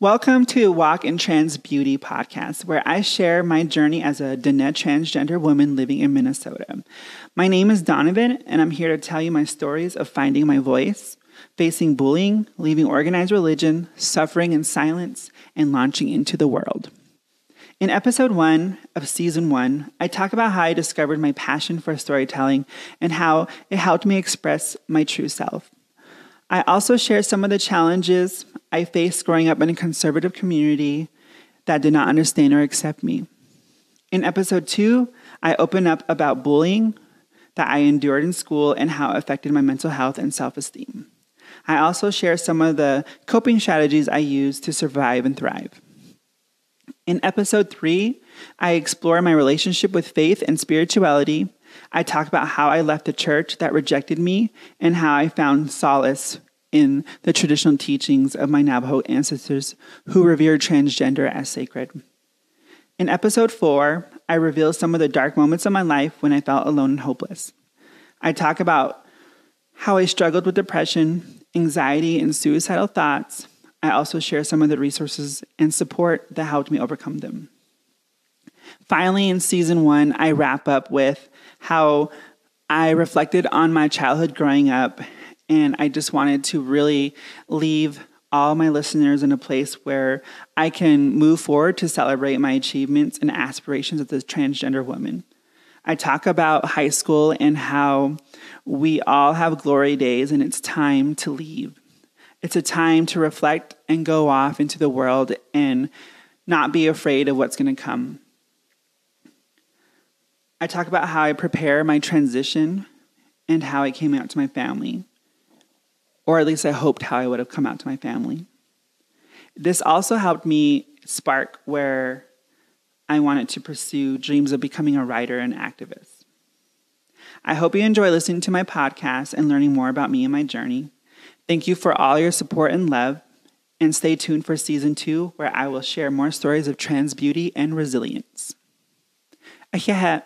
Welcome to Walk in Trans Beauty podcast, where I share my journey as a Diné transgender woman living in Minnesota. My name is Donavan, and I'm here to tell you my stories of finding my voice, facing bullying, leaving organized religion, suffering in silence, and launching into the world. In episode one of season one, I talk about how I discovered my passion for storytelling and how it helped me express my true self. I also share some of the challenges I faced growing up in a conservative community that did not understand or accept me. In episode two, I open up about bullying that I endured in school and how it affected my mental health and self esteem. I also share some of the coping strategies I use to survive and thrive. In episode three, I explore my relationship with faith and spirituality. I talk about how I left a church that rejected me and how I found solace in the traditional teachings of my Navajo ancestors who revered transgender as sacred. In episode four, I reveal some of the dark moments of my life when I felt alone and hopeless. I talk about how I struggled with depression, anxiety, and suicidal thoughts I also share some of the resources and support that helped me overcome them. Finally, in season one, I wrap up with how I reflected on my childhood growing up, and I just wanted to really leave all my listeners in a place where I can move forward to celebrate my achievements and aspirations as a transgender woman. I talk about high school and how we all have glory days and it's time to leave. It's a time to reflect and go off into the world and not be afraid of what's going to come. I talk about how I prepare my transition and how I came out to my family, or at least I hoped how I would have come out to my family. This also helped me spark where I wanted to pursue dreams of becoming a writer and activist. I hope you enjoy listening to my podcast and learning more about me and my journey. Thank you for all your support and love, and stay tuned for season two, where I will share more stories of trans beauty and resilience. Yeah.